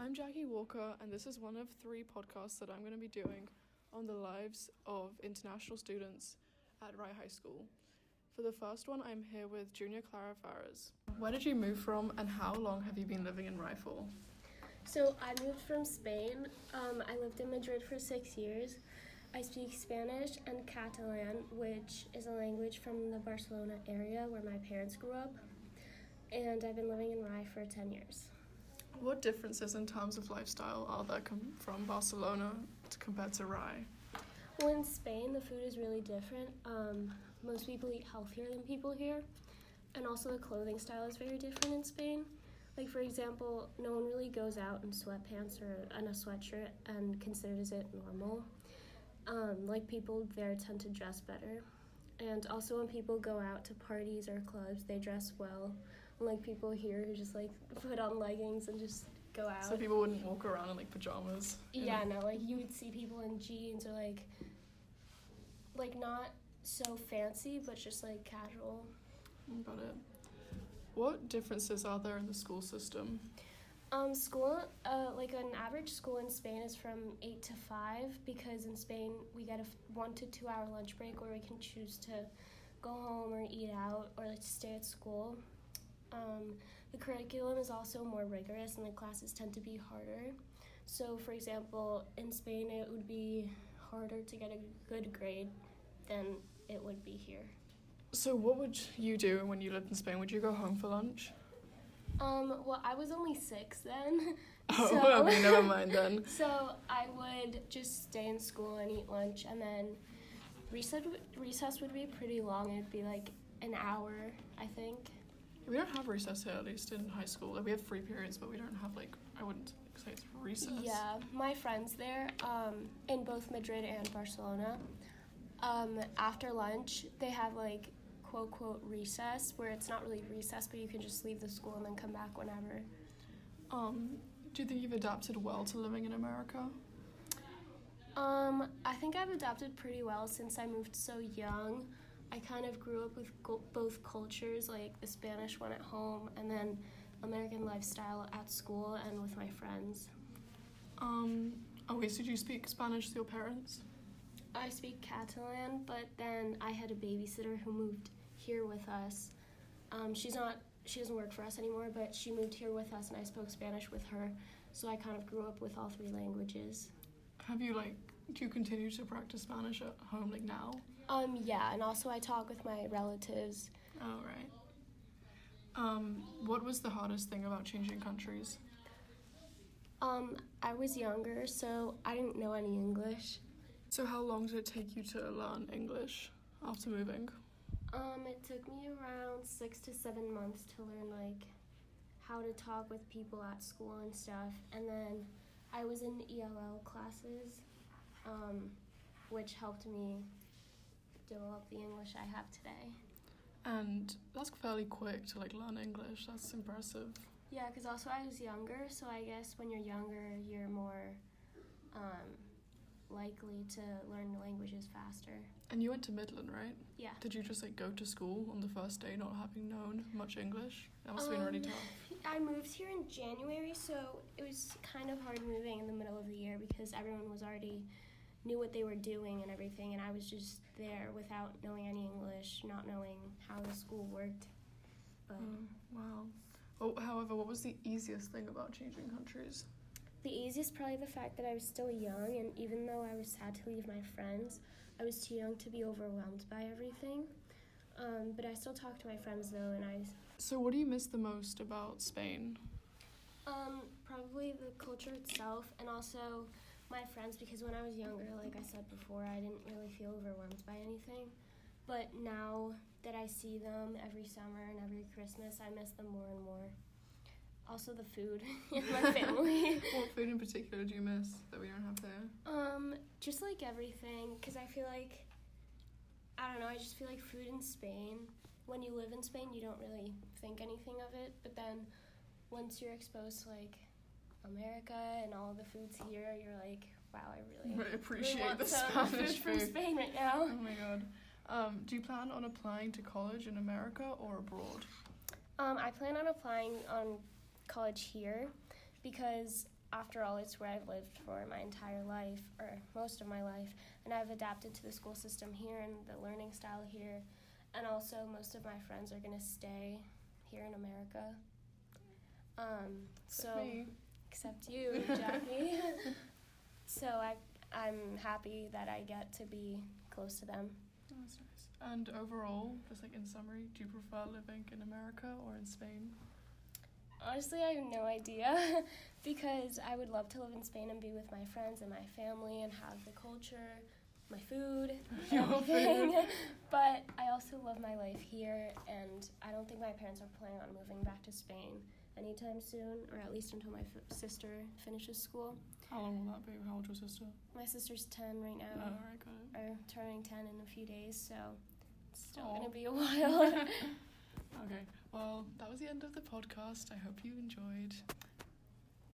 I'm Jackie Walker, and this is one of three podcasts that I'm going to be doing on the lives of international students at Rye High School. For the first one, I'm here with Junior Clara Farres. Where did you move from, and how long have you been living in Rye for? So I moved from Spain. Um, I lived in Madrid for six years. I speak Spanish and Catalan, which is a language from the Barcelona area where my parents grew up. And I've been living in Rye for 10 years. What differences in terms of lifestyle are there com- from Barcelona to compared to Rye? Well, in Spain, the food is really different. Um, most people eat healthier than people here. And also, the clothing style is very different in Spain. Like, for example, no one really goes out in sweatpants or in a sweatshirt and considers it normal. Um, like, people there tend to dress better. And also, when people go out to parties or clubs, they dress well. Unlike people here who just like put on leggings and just go out. So people wouldn't walk around in like pajamas. Yeah, no, like you would see people in jeans or like like not so fancy but just like casual. Got it. What differences are there in the school system? Um, school, uh, like an average school in Spain is from eight to five because in Spain we get a f- one to two hour lunch break where we can choose to go home or eat out or like stay at school. Um, the curriculum is also more rigorous and the classes tend to be harder. So, for example, in Spain it would be harder to get a good grade than it would be here. So, what would you do when you lived in Spain? Would you go home for lunch? Um, well, I was only six then. Oh, so- okay, never mind then. So I would just stay in school and eat lunch, and then recess recess would be pretty long. It'd be like an hour, I think. We don't have recess here, at least in high school. Like, we have free periods, but we don't have like I wouldn't say it's recess. Yeah, my friends there, um, in both Madrid and Barcelona, um, after lunch they have like quote quote recess where it's not really recess, but you can just leave the school and then come back whenever. Um, do you think you've adapted well to living in America? Um, I think I've adapted pretty well since I moved so young. I kind of grew up with go- both cultures, like the Spanish one at home and then American lifestyle at school and with my friends. Um, oh wait, so did you speak Spanish to your parents? I speak Catalan, but then I had a babysitter who moved here with us. Um, she's not, she doesn't work for us anymore, but she moved here with us and I spoke Spanish with her. So I kind of grew up with all three languages. Have you like do you continue to practice Spanish at home like now? Um, yeah, and also I talk with my relatives. Oh right. Um, what was the hardest thing about changing countries? Um, I was younger, so I didn't know any English. So how long did it take you to learn English after moving? Um, it took me around six to seven months to learn like how to talk with people at school and stuff, and then I was in ELL classes, um, which helped me develop the English I have today. And that's fairly quick to like learn English. That's impressive. Yeah, because also I was younger, so I guess when you're younger, you're more um, likely to learn languages faster. And you went to Midland, right? Yeah. Did you just like go to school on the first day not having known much English? That must have been really Um, tough. I moved here in January, so it was kind of hard moving in the middle of the year because everyone was already knew what they were doing and everything, and I was just there without knowing any English, not knowing how the school worked. But Oh, wow. Oh, however, what was the easiest thing about changing countries? the easiest probably the fact that I was still young, and even though I was sad to leave my friends, I was too young to be overwhelmed by everything. Um, but I still talk to my friends though, and I So, what do you miss the most about Spain? Um, probably the culture itself and also my friends because when I was younger, like I said before, I didn't really feel overwhelmed by anything. But now that I see them every summer and every Christmas, I miss them more and more. Also the food and my family. what food in particular do you miss that we don't have there? um, just like everything because I feel like I don't know, I just feel like food in Spain, when you live in Spain, you don't really think anything of it, but then once you're exposed to like America and all the foods here, you're like, wow, I really, Really appreciate want the some Spanish food from food. Spain right now. Oh my god. Um, do you plan on applying to college in America or abroad? Um, I plan on applying on college here because after all, it's where I've lived for my entire life, or most of my life, and I've adapted to the school system here and the learning style here. And also, most of my friends are going to stay here in America. Um, so. Except you, Jackie. so I, I'm happy that I get to be close to them. Oh, that's nice. And overall, just like in summary, do you prefer living in America or in Spain? Honestly, I have no idea because I would love to live in Spain and be with my friends and my family and have the culture, my food, Your everything. food. but I also love my life here, and I don't think my parents are planning on moving back to Spain anytime soon, or at least until my f- sister finishes school. How long will that be? How old your sister? My sister's 10 right now. Oh, alright, got it. or turning 10 in a few days, so it's still Aw. gonna be a while. Okay, well, that was the end of the podcast. I hope you enjoyed.